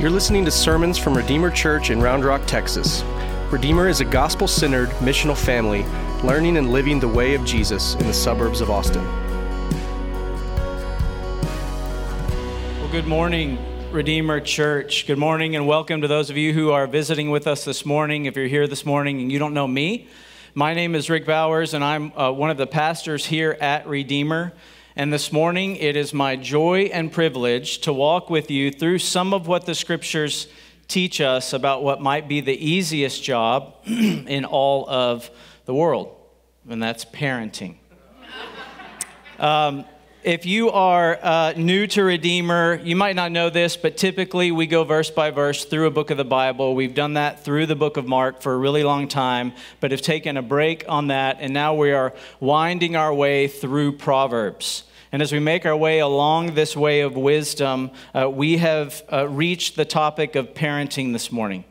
You're listening to sermons from Redeemer Church in Round Rock, Texas. Redeemer is a gospel centered, missional family learning and living the way of Jesus in the suburbs of Austin. Well, good morning, Redeemer Church. Good morning, and welcome to those of you who are visiting with us this morning. If you're here this morning and you don't know me, my name is Rick Bowers, and I'm uh, one of the pastors here at Redeemer. And this morning, it is my joy and privilege to walk with you through some of what the scriptures teach us about what might be the easiest job in all of the world, and that's parenting. Um, if you are uh, new to Redeemer, you might not know this, but typically we go verse by verse through a book of the Bible. We've done that through the book of Mark for a really long time, but have taken a break on that, and now we are winding our way through Proverbs. And as we make our way along this way of wisdom, uh, we have uh, reached the topic of parenting this morning.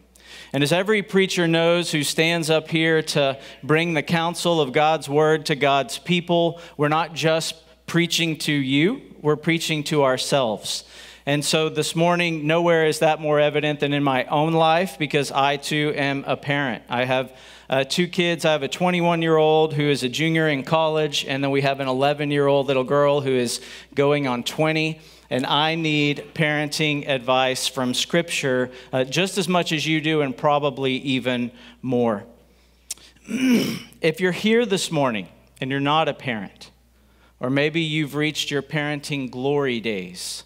And as every preacher knows who stands up here to bring the counsel of God's word to God's people, we're not just preaching to you, we're preaching to ourselves. And so this morning, nowhere is that more evident than in my own life because I too am a parent. I have uh, two kids. I have a 21 year old who is a junior in college, and then we have an 11 year old little girl who is going on 20. And I need parenting advice from Scripture uh, just as much as you do, and probably even more. if you're here this morning and you're not a parent, or maybe you've reached your parenting glory days,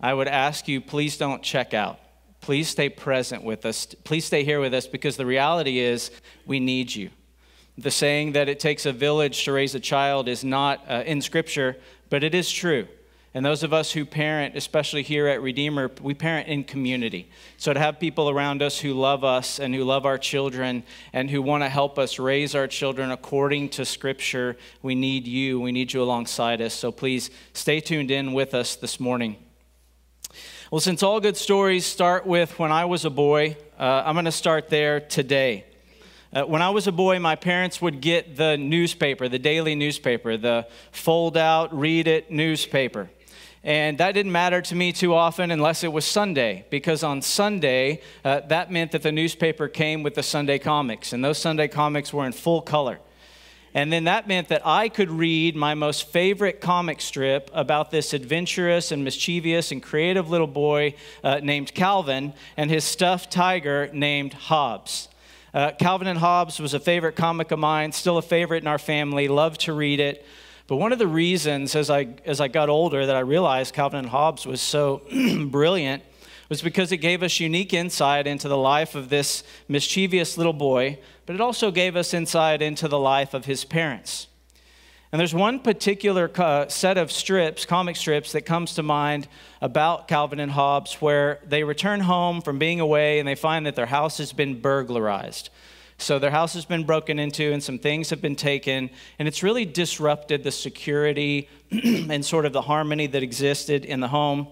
I would ask you please don't check out. Please stay present with us. Please stay here with us because the reality is we need you. The saying that it takes a village to raise a child is not uh, in Scripture, but it is true. And those of us who parent, especially here at Redeemer, we parent in community. So to have people around us who love us and who love our children and who want to help us raise our children according to Scripture, we need you. We need you alongside us. So please stay tuned in with us this morning. Well, since all good stories start with when I was a boy, uh, I'm going to start there today. Uh, when I was a boy, my parents would get the newspaper, the daily newspaper, the fold out, read it newspaper. And that didn't matter to me too often unless it was Sunday, because on Sunday, uh, that meant that the newspaper came with the Sunday comics, and those Sunday comics were in full color. And then that meant that I could read my most favorite comic strip about this adventurous and mischievous and creative little boy uh, named Calvin and his stuffed tiger named Hobbes. Uh, Calvin and Hobbes was a favorite comic of mine, still a favorite in our family, loved to read it. But one of the reasons as I, as I got older that I realized Calvin and Hobbes was so brilliant was because it gave us unique insight into the life of this mischievous little boy, but it also gave us insight into the life of his parents. And there's one particular uh, set of strips, comic strips, that comes to mind about Calvin and Hobbes where they return home from being away and they find that their house has been burglarized. So their house has been broken into and some things have been taken, and it's really disrupted the security and sort of the harmony that existed in the home.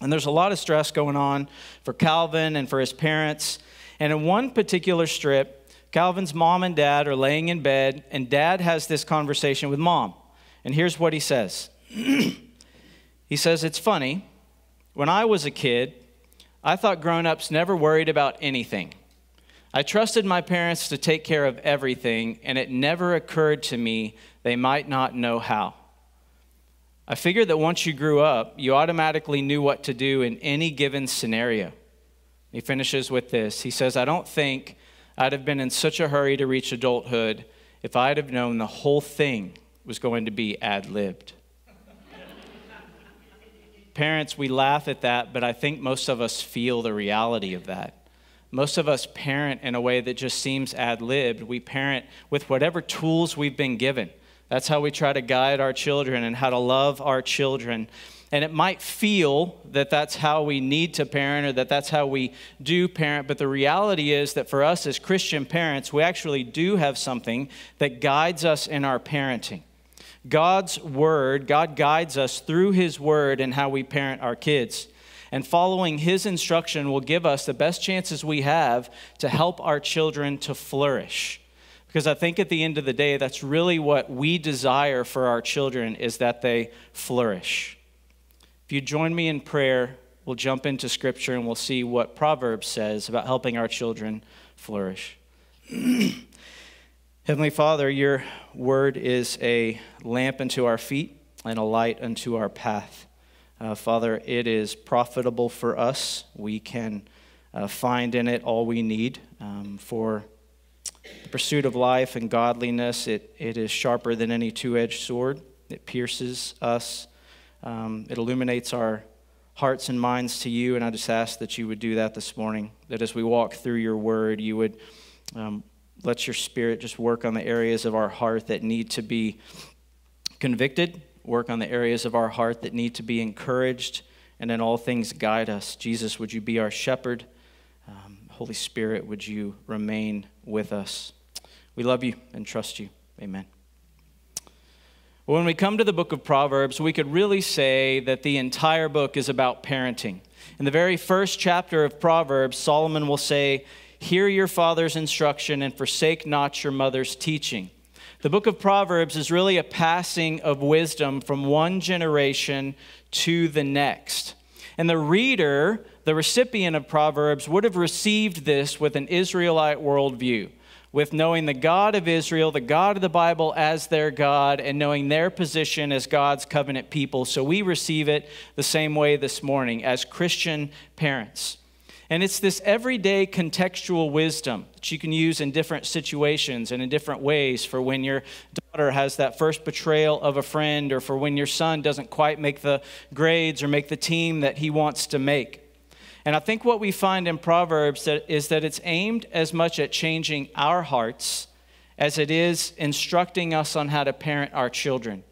And there's a lot of stress going on for Calvin and for his parents. And in one particular strip, Calvin's mom and dad are laying in bed, and dad has this conversation with mom. And here's what he says He says, It's funny. When I was a kid, I thought grown ups never worried about anything. I trusted my parents to take care of everything, and it never occurred to me they might not know how. I figured that once you grew up, you automatically knew what to do in any given scenario. He finishes with this. He says, I don't think I'd have been in such a hurry to reach adulthood if I'd have known the whole thing was going to be ad libbed. Parents, we laugh at that, but I think most of us feel the reality of that. Most of us parent in a way that just seems ad libbed. We parent with whatever tools we've been given. That's how we try to guide our children and how to love our children. And it might feel that that's how we need to parent or that that's how we do parent, but the reality is that for us as Christian parents, we actually do have something that guides us in our parenting. God's word, God guides us through his word and how we parent our kids. And following his instruction will give us the best chances we have to help our children to flourish. Because I think at the end of the day, that's really what we desire for our children is that they flourish. If you join me in prayer we'll jump into Scripture and we'll see what Proverbs says about helping our children flourish. Heavenly Father, your word is a lamp unto our feet and a light unto our path. Uh, Father, it is profitable for us. We can uh, find in it all we need um, for the pursuit of life and godliness. It, it is sharper than any two edged sword, it pierces us, um, it illuminates our hearts and minds to you. And I just ask that you would do that this morning, that as we walk through your word, you would um, let your spirit just work on the areas of our heart that need to be convicted, work on the areas of our heart that need to be encouraged, and in all things guide us. Jesus, would you be our shepherd? Um, Holy Spirit, would you remain with us? We love you and trust you. Amen. When we come to the book of Proverbs, we could really say that the entire book is about parenting. In the very first chapter of Proverbs, Solomon will say, Hear your father's instruction and forsake not your mother's teaching. The book of Proverbs is really a passing of wisdom from one generation to the next. And the reader, the recipient of Proverbs, would have received this with an Israelite worldview with knowing the God of Israel, the God of the Bible as their God, and knowing their position as God's covenant people. So we receive it the same way this morning as Christian parents. And it's this everyday contextual wisdom that you can use in different situations and in different ways for when your daughter has that first betrayal of a friend or for when your son doesn't quite make the grades or make the team that he wants to make. And I think what we find in Proverbs that is that it's aimed as much at changing our hearts as it is instructing us on how to parent our children.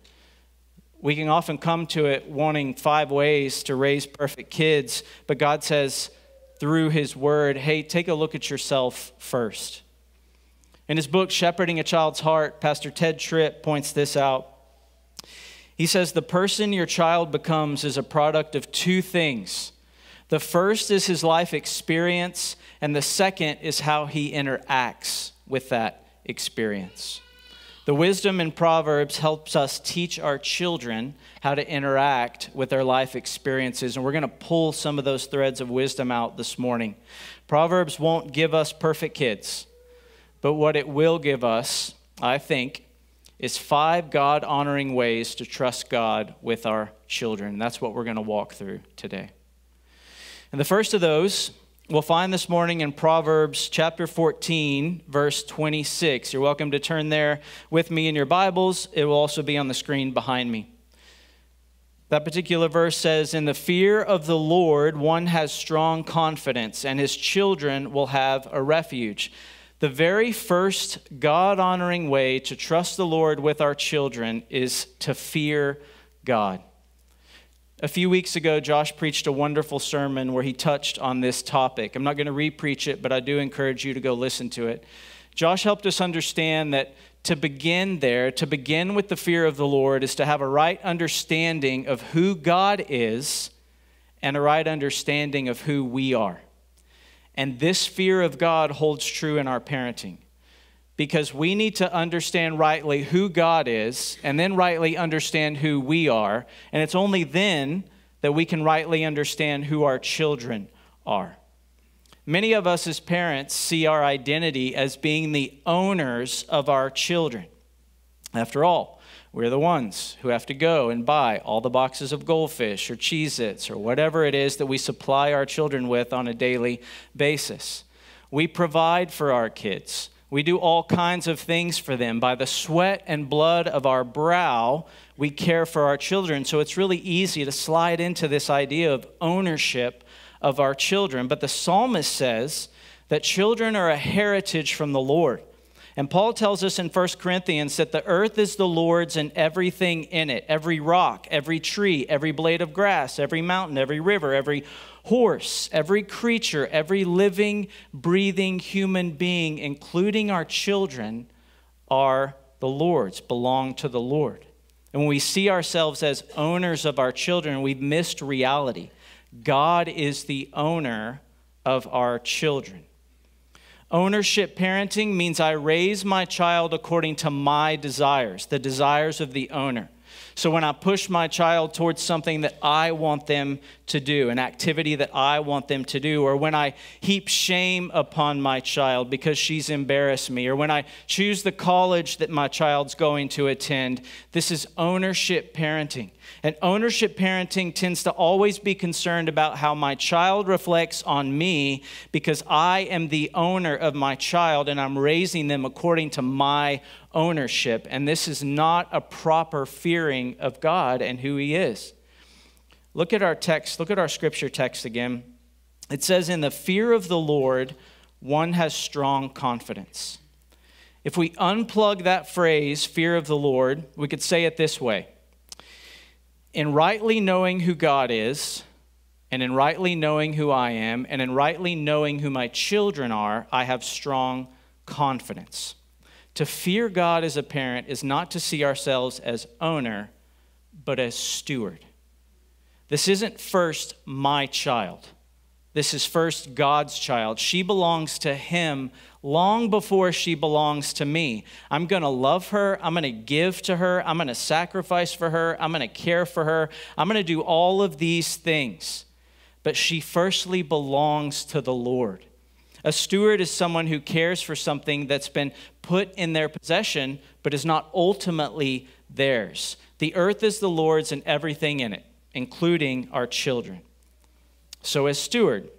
We can often come to it wanting five ways to raise perfect kids, but God says through His Word, hey, take a look at yourself first. In his book, Shepherding a Child's Heart, Pastor Tedd Tripp points this out. He says, The person your child becomes is a product of two things the first is his life experience, and the second is how he interacts with that experience. The wisdom in Proverbs helps us teach our children how to interact with their life experiences, and we're going to pull some of those threads of wisdom out this morning. Proverbs won't give us perfect kids, but what it will give us, I think, is five God honoring ways to trust God with our children. That's what we're going to walk through today. And the first of those we'll find this morning in Proverbs chapter 14, verse 26. You're welcome to turn there with me in your Bibles. It will also be on the screen behind me. That particular verse says, In the fear of the Lord, one has strong confidence, and his children will have a refuge. The very first God honoring way to trust the Lord with our children is to fear God. A few weeks ago, Josh preached a wonderful sermon where he touched on this topic. I'm not going to repreach it, but I do encourage you to go listen to it. Josh helped us understand that to begin there, to begin with the fear of the Lord, is to have a right understanding of who God is and a right understanding of who we are. And this fear of God holds true in our parenting because we need to understand rightly who God is and then rightly understand who we are. And it's only then that we can rightly understand who our children are. Many of us as parents see our identity as being the owners of our children. After all, we're the ones who have to go and buy all the boxes of goldfish or Cheez Its or whatever it is that we supply our children with on a daily basis. We provide for our kids. We do all kinds of things for them. By the sweat and blood of our brow, we care for our children. So it's really easy to slide into this idea of ownership of our children. But the psalmist says that children are a heritage from the Lord. And Paul tells us in 1 Corinthians that the earth is the Lord's and everything in it every rock, every tree, every blade of grass, every mountain, every river, every horse, every creature, every living, breathing human being, including our children, are the Lord's, belong to the Lord. And when we see ourselves as owners of our children, we've missed reality. God is the owner of our children. Ownership parenting means I raise my child according to my desires, the desires of the owner. So when I push my child towards something that I want them to do, an activity that I want them to do, or when I heap shame upon my child because she's embarrassed me, or when I choose the college that my child's going to attend, this is ownership parenting. And ownership parenting tends to always be concerned about how my child reflects on me because I am the owner of my child and I'm raising them according to my ownership. And this is not a proper fearing of God and who He is. Look at our text, look at our scripture text again. It says, In the fear of the Lord, one has strong confidence. If we unplug that phrase, fear of the Lord, we could say it this way in rightly knowing who God is, and in rightly knowing who I am, and in rightly knowing who my children are, I have strong confidence. To fear God as a parent is not to see ourselves as owner, but as steward. This isn't first my child. This is first God's child. She belongs to Him long before she belongs to me. I'm going to love her. I'm going to give to her. I'm going to sacrifice for her. I'm going to care for her. I'm going to do all of these things. But she firstly belongs to the Lord. A steward is someone who cares for something that's been put in their possession, but is not ultimately theirs. The earth is the Lord's and everything in it, including our children. So, as steward,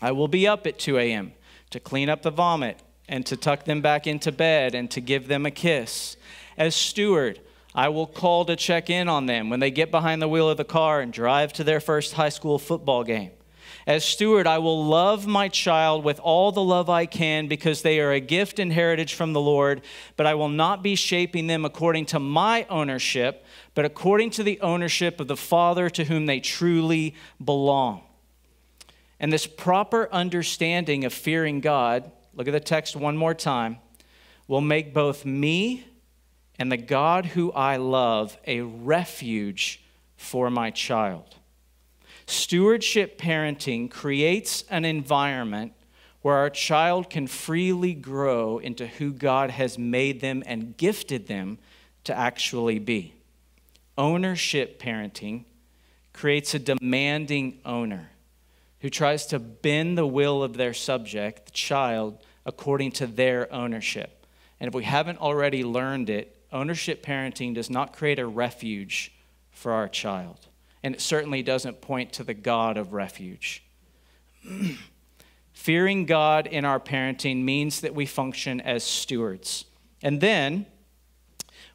I will be up at 2 a.m to clean up the vomit and to tuck them back into bed and to give them a kiss. As steward, I will call to check in on them when they get behind the wheel of the car and drive to their first high school football game. As steward, I will love my child with all the love I can because they are a gift and heritage from the Lord, but I will not be shaping them according to my ownership, but according to the ownership of the Father to whom they truly belong. And this proper understanding of fearing God, look at the text one more time, will make both me and the God who I love a refuge for my child. Stewardship parenting creates an environment where our child can freely grow into who God has made them and gifted them to actually be. Ownership parenting creates a demanding owner who tries to bend the will of their subject, the child, according to their ownership. And if we haven't already learned it, ownership parenting does not create a refuge for our child. And it certainly doesn't point to the God of refuge. Fearing God in our parenting means that we function as stewards. And then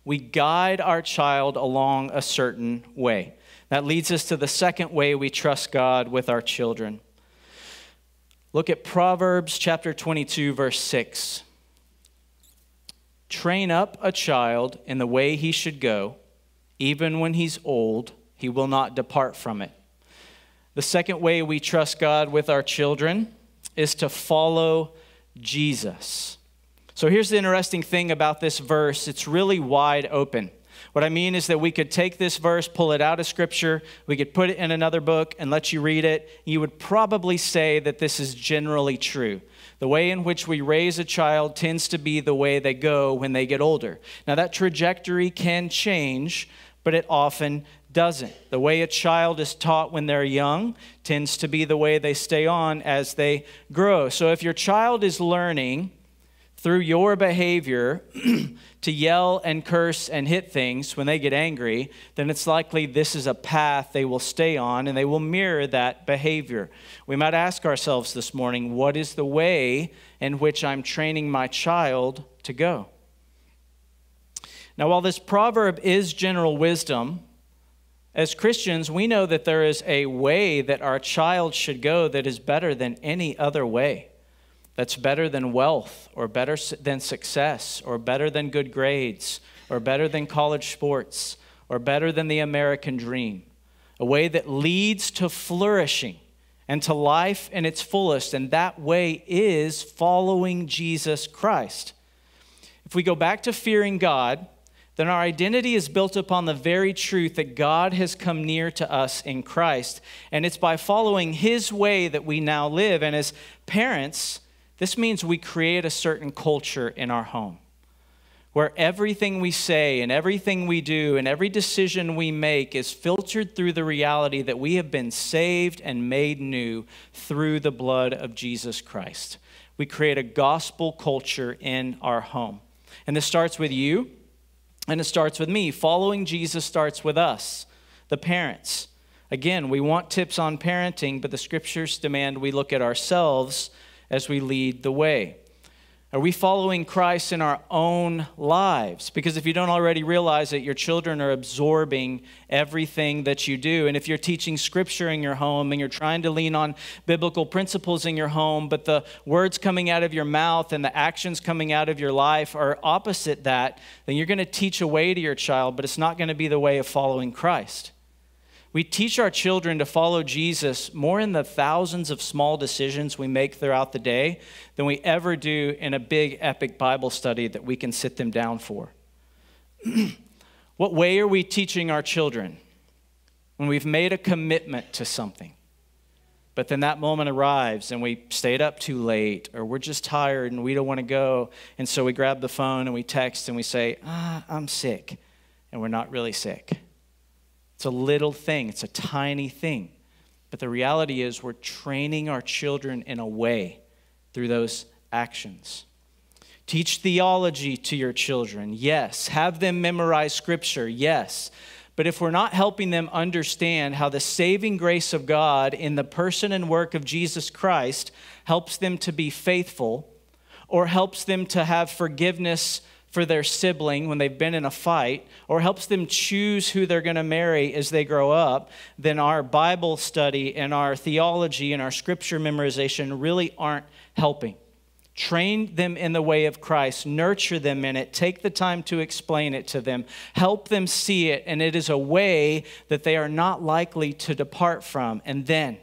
we guide our child along a certain way. That leads us to the second way we trust God with our children. Look at Proverbs chapter 22, verse 6. Train up a child in the way he should go, even when he's old, he will not depart from it. The second way we trust God with our children is to follow Jesus. So here's the interesting thing about this verse it's really wide open. What I mean is that we could take this verse, pull it out of Scripture, we could put it in another book and let you read it. You would probably say that this is generally true. The way in which we raise a child tends to be the way they go when they get older. Now, that trajectory can change, but it often doesn't. The way a child is taught when they're young tends to be the way they stay on as they grow. So, if your child is learning, through your behavior to yell and curse and hit things when they get angry, then it's likely this is a path they will stay on and they will mirror that behavior. We might ask ourselves this morning what is the way in which I'm training my child to go? Now, while this proverb is general wisdom, as Christians, we know that there is a way that our child should go that is better than any other way that's better than wealth or better than success or better than good grades or better than college sports or better than the American dream. A way that leads to flourishing and to life in its fullest. And that way is following Jesus Christ. If we go back to fearing God, then our identity is built upon the very truth that God has come near to us in Christ. And it's by following His way that we now live. And as parents, this means we create a certain culture in our home. where everything we say and everything we do and every decision we make is filtered through the reality that we have been saved and made new through the blood of Jesus Christ. We create a gospel culture in our home. And this starts with you, and it starts with me. Following Jesus starts with us, the parents. Again, we want tips on parenting, but the scriptures demand we look at ourselves as we lead the way. Are we following Christ in our own lives? Because if you don't already realize it, your children are absorbing everything that you do. And if you're teaching scripture in your home and you're trying to lean on biblical principles in your home, but the words coming out of your mouth and the actions coming out of your life are opposite that, then you're going to teach a way to your child, but it's not going to be the way of following Christ. We teach our children to follow Jesus more in the thousands of small decisions we make throughout the day than we ever do in a big, epic Bible study that we can sit them down for. what way are we teaching our children when we've made a commitment to something? But then that moment arrives and we stayed up too late, or we're just tired and we don't want to go. And so we grab the phone and we text and we say, ah, I'm sick. And we're not really sick. It's a little thing, it's a tiny thing. But the reality is, we're training our children in a way through those actions. Teach theology to your children, yes. Have them memorize scripture, yes. But if we're not helping them understand how the saving grace of God in the person and work of Jesus Christ helps them to be faithful or helps them to have forgiveness for their sibling when they've been in a fight or helps them choose who they're going to marry as they grow up, then our Bible study and our theology and our scripture memorization really aren't helping. Train them in the way of Christ, nurture them in it, take the time to explain it to them, help them see it, and it is a way that they are not likely to depart from. And then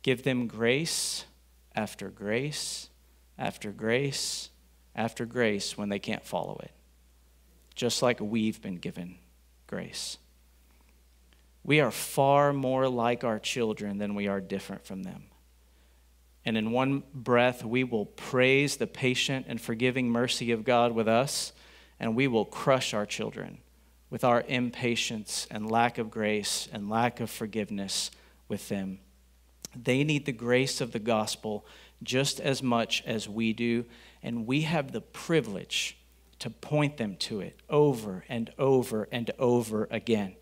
give them grace after grace after grace after grace when they can't follow it, just like we've been given grace. We are far more like our children than we are different from them. And in one breath, we will praise the patient and forgiving mercy of God with us, and we will crush our children with our impatience and lack of grace and lack of forgiveness with them. They need the grace of the gospel just as much as we do, and we have the privilege to point them to it over and over and over again.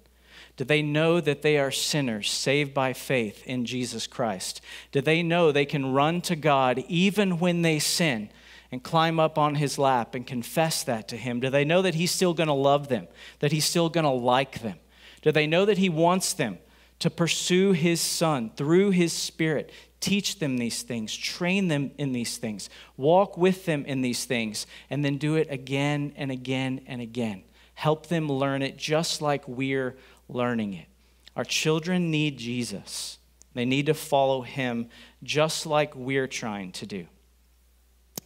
Do they know that they are sinners saved by faith in Jesus Christ? Do they know they can run to God even when they sin and climb up on his lap and confess that to him? Do they know that he's still going to love them, that he's still going to like them? Do they know that he wants them to pursue his son through his spirit, Teach them these things, train them in these things, walk with them in these things, and then do it again and again and again. Help them learn it just like we're learning it. Our children need Jesus. They need to follow him just like we're trying to do.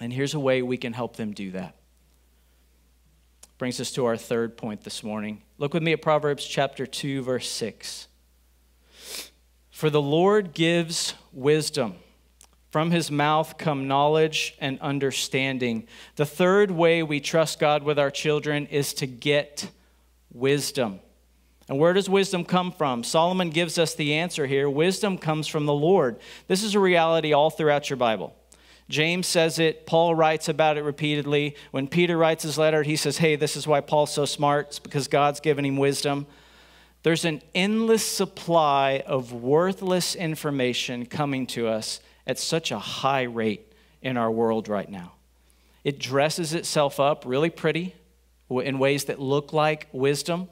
And here's a way we can help them do that. Brings us to our third point this morning. Look with me at Proverbs chapter 2, verse 6. For the Lord gives wisdom. From his mouth come knowledge and understanding. The third way we trust God with our children is to get wisdom. And where does wisdom come from? Solomon gives us the answer here. Wisdom comes from the Lord. This is a reality all throughout your Bible. James says it, Paul writes about it repeatedly. When Peter writes his letter, he says, Hey, this is why Paul's so smart. It's because God's given him wisdom. There's an endless supply of worthless information coming to us at such a high rate in our world right now. It dresses itself up really pretty in ways that look like wisdom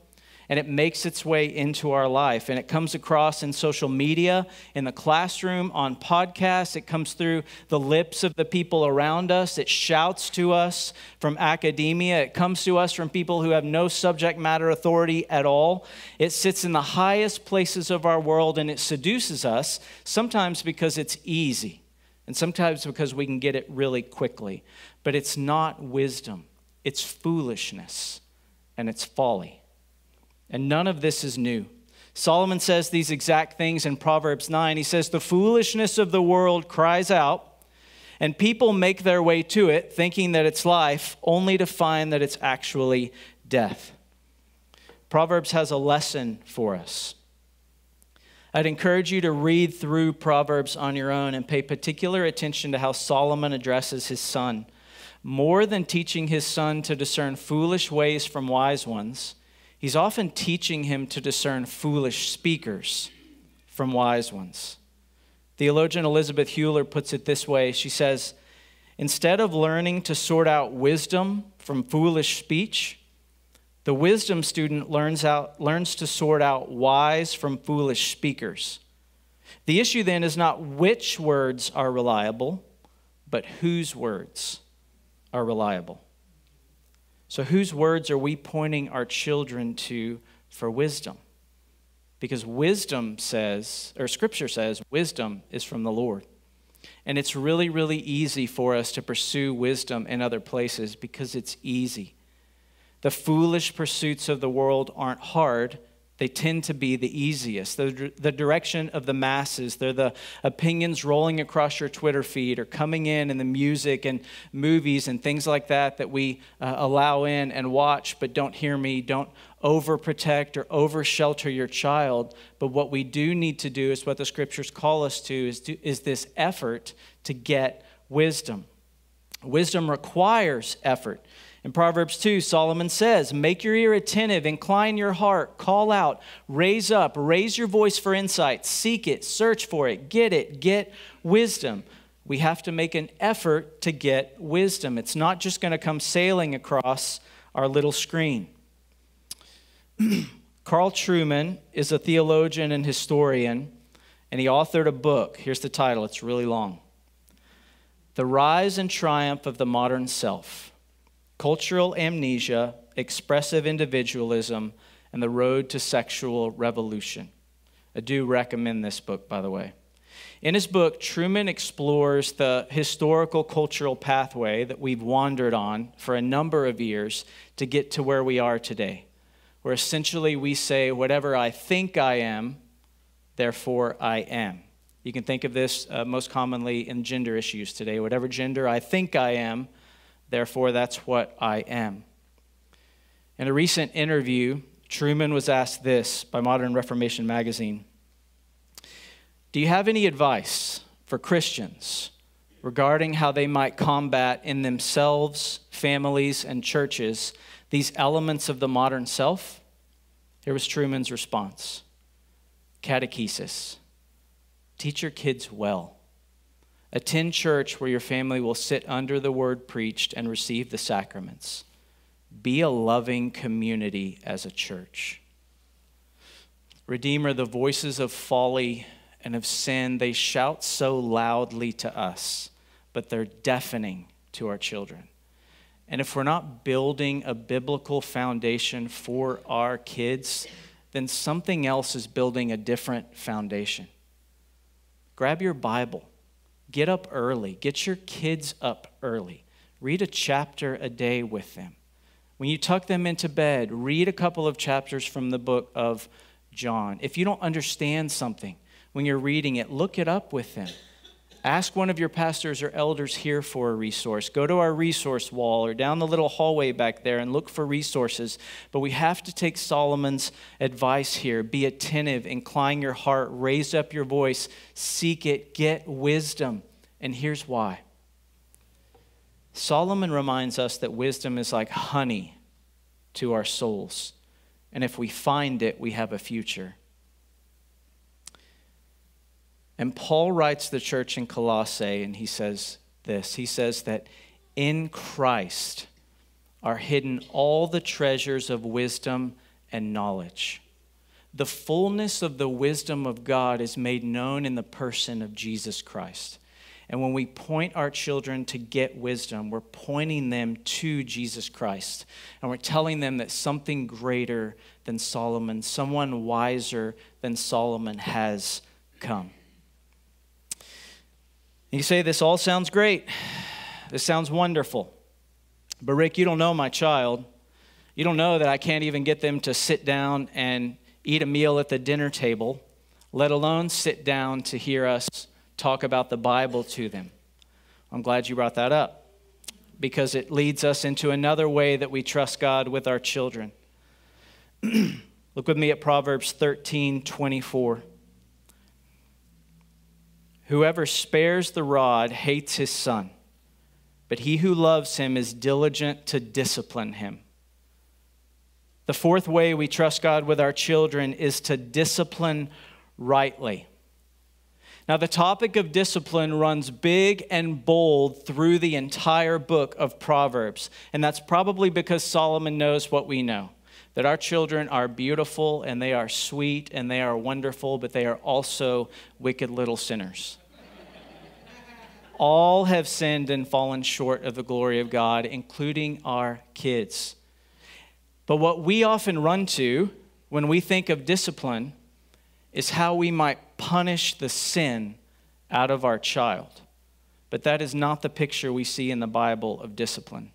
and it makes its way into our life. And it comes across in social media, in the classroom, on podcasts. It comes through the lips of the people around us. It shouts to us from academia. It comes to us from people who have no subject matter authority at all. It sits in the highest places of our world and it seduces us, sometimes because it's easy, and sometimes because we can get it really quickly. But it's not wisdom, it's foolishness and it's folly. And none of this is new. Solomon says these exact things in Proverbs 9. He says, The foolishness of the world cries out, And people make their way to it thinking that it's life, only to find that it's actually death. Proverbs has a lesson for us. I'd encourage you to read through Proverbs on your own and pay particular attention to how Solomon addresses his son. More than teaching his son to discern foolish ways from wise ones, he's often teaching him to discern foolish speakers from wise ones. Theologian Elizabeth Huwiler puts it this way She says, Instead of learning to sort out wisdom from foolish speech, the wisdom student learns, out, learns to sort out wise from foolish speakers. The issue then is not which words are reliable, but whose words are reliable. So, whose words are we pointing our children to for wisdom? Because wisdom says, or scripture says, wisdom is from the Lord. And it's really, really easy for us to pursue wisdom in other places because it's easy. The foolish pursuits of the world aren't hard, they tend to be the easiest. The, the direction of the masses, they're the opinions rolling across your Twitter feed or coming in in the music and movies and things like that that we uh, allow in and watch, but don't hear me, don't overprotect or over shelter your child. But what we do need to do is what the scriptures call us to is, to, is this effort to get wisdom. Wisdom requires effort. In Proverbs 2, Solomon says, Make your ear attentive, incline your heart, call out, raise up, raise your voice for insight, seek it, search for it, get it, get wisdom. We have to make an effort to get wisdom. It's not just going to come sailing across our little screen. Carl Trueman is a theologian and historian, and he authored a book. Here's the title, it's really long The Rise and Triumph of the Modern Self cultural amnesia, expressive individualism, and the road to sexual revolution. I do recommend this book, by the way. In his book, Trueman explores the historical cultural pathway that we've wandered on for a number of years to get to where we are today, where essentially we say, whatever I think I am, therefore I am. You can think of this uh, most commonly in gender issues today. Whatever gender I think I am, Therefore, that's what I am. In a recent interview, Trueman was asked this by Modern Reformation magazine Do you have any advice for Christians regarding how they might combat in themselves, families, and churches these elements of the modern self? Here was Trueman's response Catechesis. Teach your kids well. Attend church where your family will sit under the word preached and receive the sacraments. Be a loving community as a church. Redeemer, the voices of folly and of sin, they shout so loudly to us, but they're deafening to our children. And if we're not building a biblical foundation for our kids, then something else is building a different foundation. Grab your Bible Get up early. Get your kids up early. Read a chapter a day with them. When you tuck them into bed, read a couple of chapters from the book of John. If you don't understand something when you're reading it, look it up with them. Ask one of your pastors or elders here for a resource. Go to our resource wall or down the little hallway back there and look for resources. But we have to take Solomon's advice here. Be attentive, incline your heart, raise up your voice, seek it, get wisdom. And here's why Solomon reminds us that wisdom is like honey to our souls. And if we find it, we have a future. And Paul writes the church in Colossae, and he says this He says that in Christ are hidden all the treasures of wisdom and knowledge. The fullness of the wisdom of God is made known in the person of Jesus Christ. And when we point our children to get wisdom, we're pointing them to Jesus Christ. And we're telling them that something greater than Solomon, someone wiser than Solomon has come. You say, This all sounds great. This sounds wonderful. But, Rick, you don't know my child. You don't know that I can't even get them to sit down and eat a meal at the dinner table, let alone sit down to hear us talk about the Bible to them. I'm glad you brought that up because it leads us into another way that we trust God with our children. Look with me at Proverbs 13 24. Whoever spares the rod hates his son, but he who loves him is diligent to discipline him. The fourth way we trust God with our children is to discipline rightly. Now, the topic of discipline runs big and bold through the entire book of Proverbs, and that's probably because Solomon knows what we know that our children are beautiful and they are sweet and they are wonderful, but they are also wicked little sinners. All have sinned and fallen short of the glory of God, including our kids. But what we often run to when we think of discipline is how we might punish the sin out of our child. But that is not the picture we see in the Bible of discipline.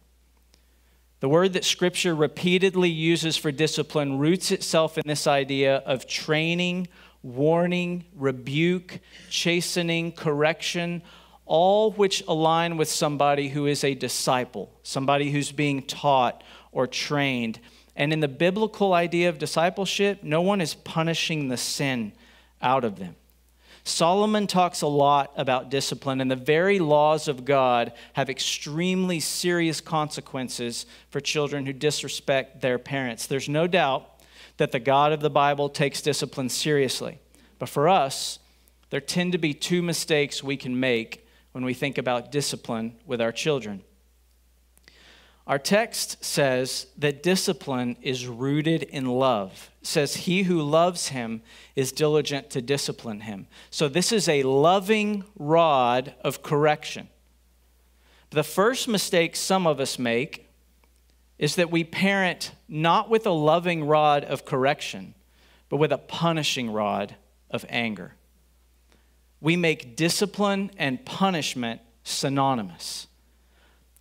The word that Scripture repeatedly uses for discipline roots itself in this idea of training, warning, rebuke, chastening, correction, all which align with somebody who is a disciple, somebody who's being taught or trained. And in the biblical idea of discipleship, no one is punishing the sin out of them. Solomon talks a lot about discipline, and the very laws of God have extremely serious consequences for children who disrespect their parents. There's no doubt that the God of the Bible takes discipline seriously. But for us, there tend to be two mistakes we can make when we think about discipline with our children. Our text says that discipline is rooted in love. It says, He who loves him is diligent to discipline him. So, this is a loving rod of correction. The first mistake some of us make is that we parent not with a loving rod of correction, but with a punishing rod of anger. We make discipline and punishment synonymous.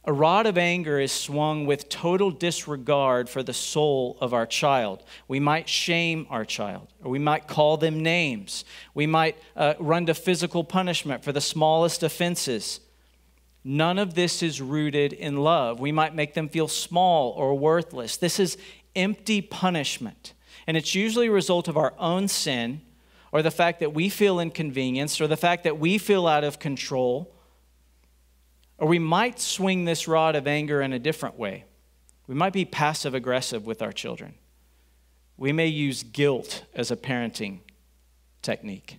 A rod of anger is swung with total disregard for the soul of our child. We might shame our child, or we might call them names. We might uh, run to physical punishment for the smallest offenses. None of this is rooted in love. We might make them feel small or worthless. This is empty punishment. And it's usually a result of our own sin, or the fact that we feel inconvenienced, or the fact that we feel out of control or we might swing this rod of anger in a different way. We might be passive aggressive with our children. We may use guilt as a parenting technique.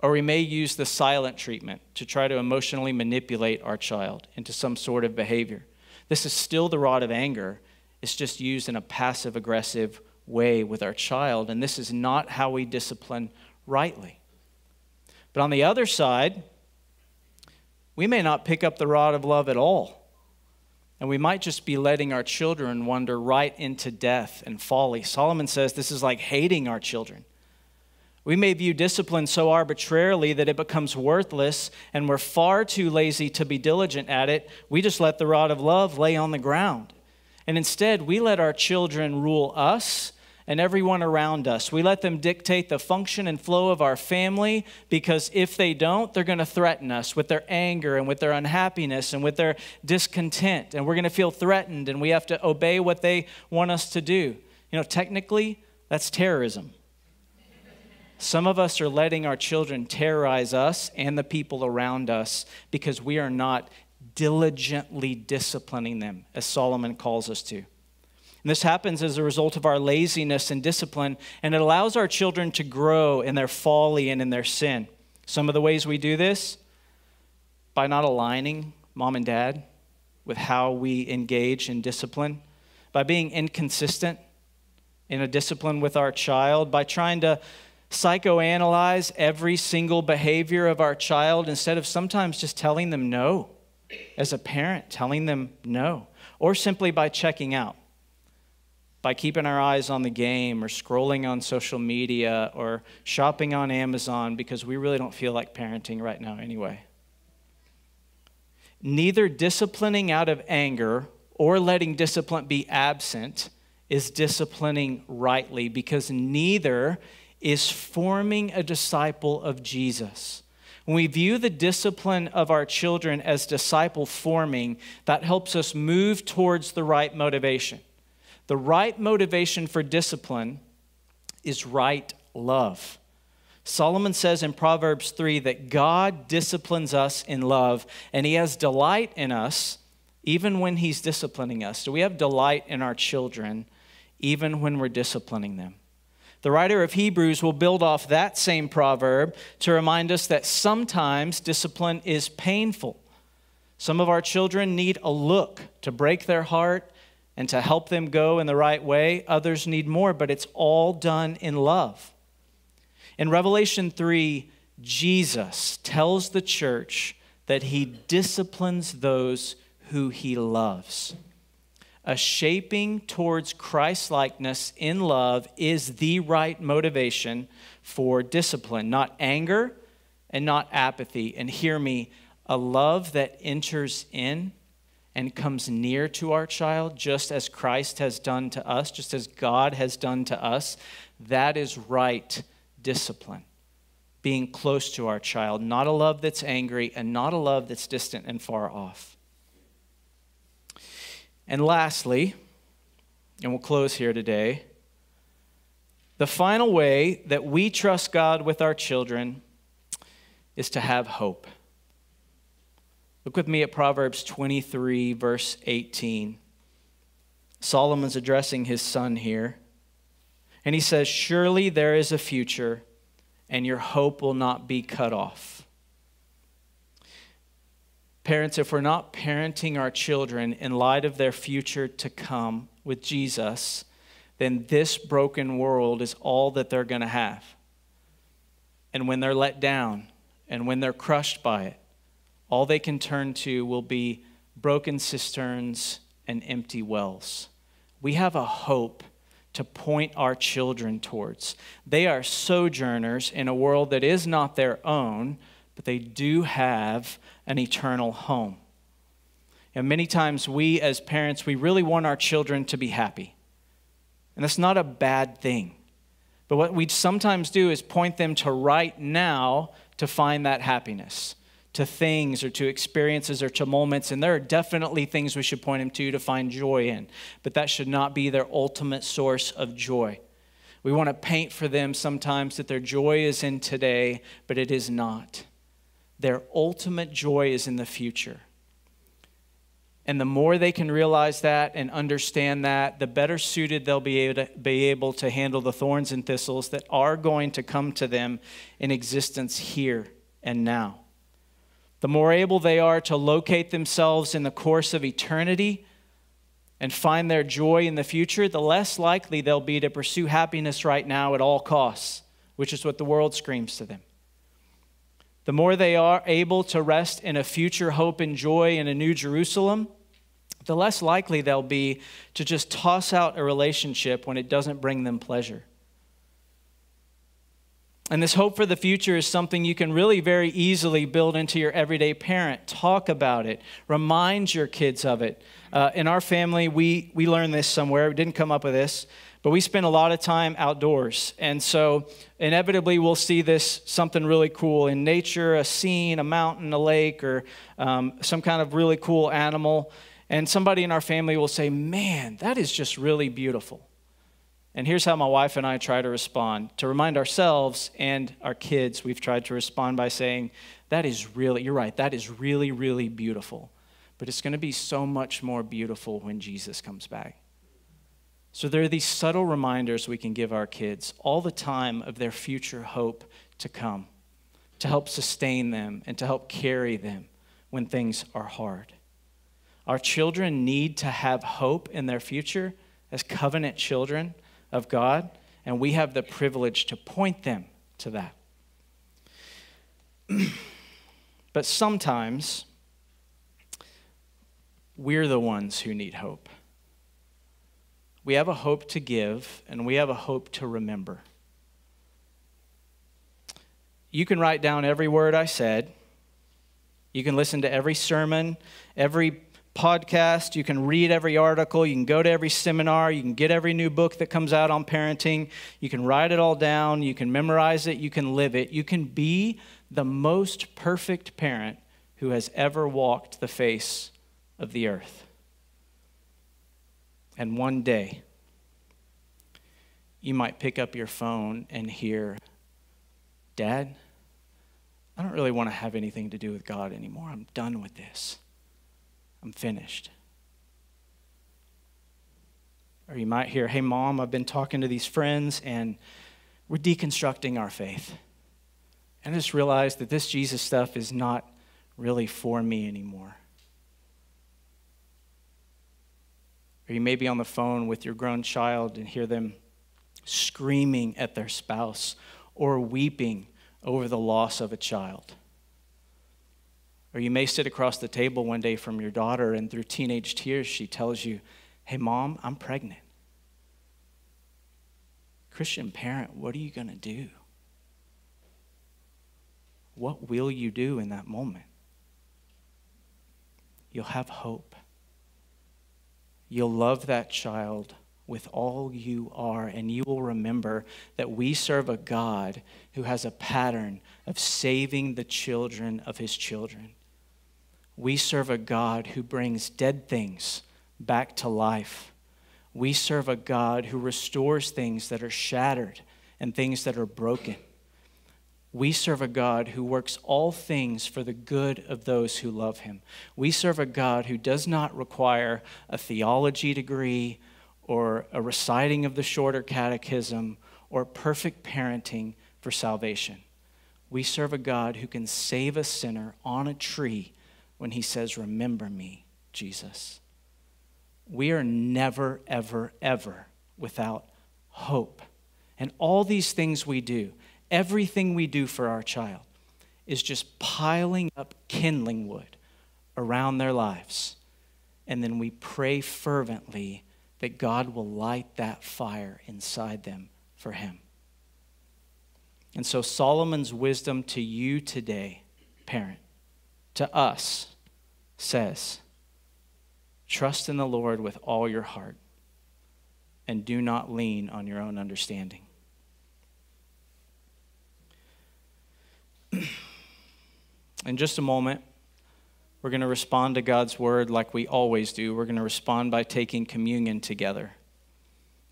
Or we may use the silent treatment to try to emotionally manipulate our child into some sort of behavior. This is still the rod of anger, it's just used in a passive aggressive way with our child, and this is not how we discipline rightly. But on the other side, we may not pick up the rod of love at all. And we might just be letting our children wander right into death and folly. Solomon says this is like hating our children. We may view discipline so arbitrarily that it becomes worthless, and we're far too lazy to be diligent at it. We just let the rod of love lay on the ground. And instead, we let our children rule us and everyone around us. We let them dictate the function and flow of our family because if they don't, they're going to threaten us with their anger and with their unhappiness and with their discontent. And we're going to feel threatened and we have to obey what they want us to do. You know, technically, that's terrorism. Some of us are letting our children terrorize us and the people around us because we are not diligently disciplining them, as Solomon calls us to. And this happens as a result of our laziness and discipline, and it allows our children to grow in their folly and in their sin. Some of the ways we do this by not aligning mom and dad with how we engage in discipline, by being inconsistent in a discipline with our child, by trying to psychoanalyze every single behavior of our child instead of sometimes just telling them no as a parent, telling them no, or simply by checking out by keeping our eyes on the game or scrolling on social media or shopping on Amazon because we really don't feel like parenting right now anyway. Neither disciplining out of anger or letting discipline be absent is disciplining rightly because neither is forming a disciple of Jesus. When we view the discipline of our children as disciple forming, that helps us move towards the right motivation. The right motivation for discipline is right love. Solomon says in Proverbs 3 that God disciplines us in love, and he has delight in us even when he's disciplining us. Do we have delight in our children even when we're disciplining them? The writer of Hebrews will build off that same proverb to remind us that sometimes discipline is painful. Some of our children need a look to break their heart and to help them go in the right way. Others need more, but it's all done in love. In Revelation 3, Jesus tells the church that he disciplines those who he loves. A shaping towards Christ likeness in love is the right motivation for discipline, not anger and not apathy. And hear me, a love that enters in and comes near to our child, just as Christ has done to us, just as God has done to us, that is right discipline. Being close to our child, not a love that's angry and not a love that's distant and far off. And lastly, and we'll close here today, the final way that we trust God with our children is to have hope. Look with me at Proverbs 23, verse 18. Solomon's addressing his son here. And he says, Surely there is a future, and your hope will not be cut off. Parents, if we're not parenting our children in light of their future to come with Jesus, then this broken world is all that they're going to have. And when they're let down and when they're crushed by it, all they can turn to will be broken cisterns and empty wells. We have a hope to point our children towards. They are sojourners in a world that is not their own, but they do have an eternal home. And many times we as parents, we really want our children to be happy. And that's not a bad thing. But what we sometimes do is point them to right now to find that happiness to things or to experiences or to moments. And there are definitely things we should point them to to find joy in, but that should not be their ultimate source of joy. We want to paint for them sometimes that their joy is in today, but it is not. Their ultimate joy is in the future. And the more they can realize that and understand that, the better suited they'll be able, to, be able to handle the thorns and thistles that are going to come to them in existence here and now the more able they are to locate themselves in the course of eternity and find their joy in the future, the less likely they'll be to pursue happiness right now at all costs, which is what the world screams to them. The more they are able to rest in a future hope and joy in a new Jerusalem, the less likely they'll be to just toss out a relationship when it doesn't bring them pleasure. And this hope for the future is something you can really very easily build into your everyday parent. Talk about it, remind your kids of it. Uh, in our family, we, we learned this somewhere. We didn't come up with this, but we spend a lot of time outdoors. And so, inevitably, we'll see this something really cool in nature a scene, a mountain, a lake, or um, some kind of really cool animal. And somebody in our family will say, Man, that is just really beautiful. And here's how my wife and I try to respond. To remind ourselves and our kids, we've tried to respond by saying, That is really, you're right, that is really, really beautiful. But it's going to be so much more beautiful when Jesus comes back. So there are these subtle reminders we can give our kids all the time of their future hope to come, to help sustain them and to help carry them when things are hard. Our children need to have hope in their future as covenant children of God, and we have the privilege to point them to that. but sometimes we're the ones who need hope. We have a hope to give, and we have a hope to remember. You can write down every word I said. You can listen to every sermon, every podcast. You can read every article. You can go to every seminar. You can get every new book that comes out on parenting. You can write it all down. You can memorize it. You can live it. You can be the most perfect parent who has ever walked the face of the earth. And one day, you might pick up your phone and hear, Dad, I don't really want to have anything to do with God anymore. I'm done with this. I'm finished. Or you might hear, Hey, mom, I've been talking to these friends and we're deconstructing our faith. And I just realized that this Jesus stuff is not really for me anymore. Or you may be on the phone with your grown child and hear them screaming at their spouse or weeping over the loss of a child. Or you may sit across the table one day from your daughter, and through teenage tears, she tells you, Hey, mom, I'm pregnant. Christian parent, what are you going to do? What will you do in that moment? You'll have hope. You'll love that child with all you are, and you will remember that we serve a God who has a pattern of saving the children of his children. We serve a God who brings dead things back to life. We serve a God who restores things that are shattered and things that are broken. We serve a God who works all things for the good of those who love him. We serve a God who does not require a theology degree or a reciting of the shorter catechism or perfect parenting for salvation. We serve a God who can save a sinner on a tree when he says, Remember me, Jesus. We are never, ever, ever without hope. And all these things we do, everything we do for our child, is just piling up kindling wood around their lives. And then we pray fervently that God will light that fire inside them for Him. And so, Solomon's wisdom to you today, parent, to us, says, Trust in the Lord with all your heart and do not lean on your own understanding. in just a moment, we're going to respond to God's word like we always do. We're going to respond by taking communion together.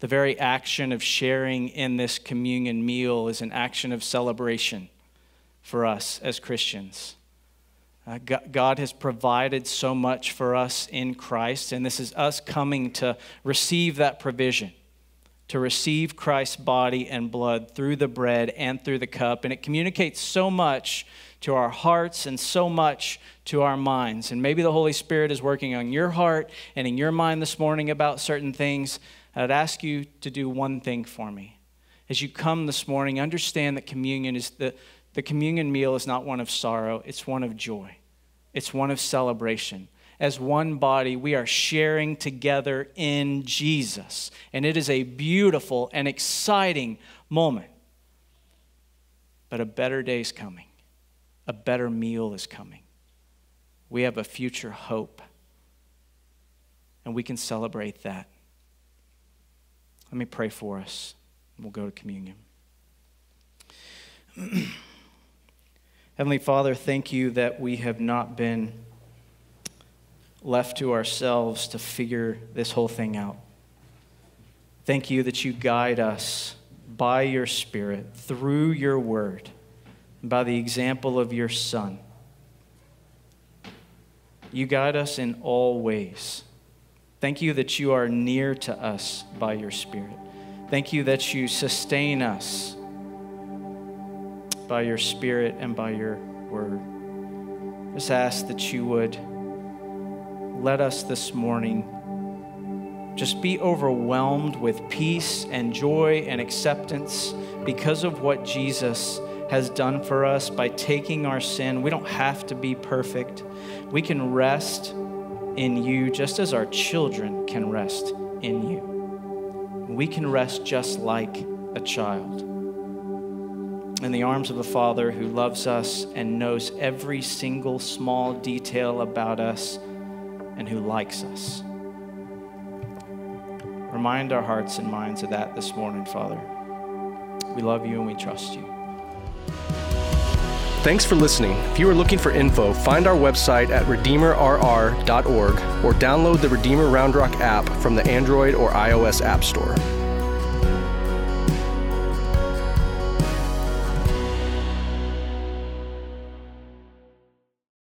The very action of sharing in this communion meal is an action of celebration for us as Christians. Uh, God has provided so much for us in Christ, and this is us coming to receive that provision, to receive Christ's body and blood through the bread and through the cup. And it communicates so much to our hearts and so much to our minds. And maybe the Holy Spirit is working on your heart and in your mind this morning about certain things. I'd ask you to do one thing for me. As you come this morning, understand that communion is the the communion meal is not one of sorrow, it's one of joy, it's one of celebration. As one body, we are sharing together in Jesus. And it is a beautiful and exciting moment. But a better day is coming, a better meal is coming. We have a future hope, and we can celebrate that. Let me pray for us, we'll go to communion. Heavenly Father, thank you that we have not been left to ourselves to figure this whole thing out. Thank you that you guide us by your Spirit through your word by the example of your Son. You guide us in all ways. Thank you that you are near to us by your Spirit. Thank you that you sustain us by your Spirit and by your word. Just ask that you would let us this morning just be overwhelmed with peace and joy and acceptance because of what Jesus has done for us by taking our sin. We don't have to be perfect. We can rest in you just as our children can rest in you. We can rest just like a child in the arms of a Father who loves us and knows every single small detail about us and who likes us. Remind our hearts and minds of that this morning, Father. We love you and we trust you. Thanks for listening. If you are looking for info, find our website at redeemerrr.org or download the Redeemer Round Rock app from the Android or iOS App Store.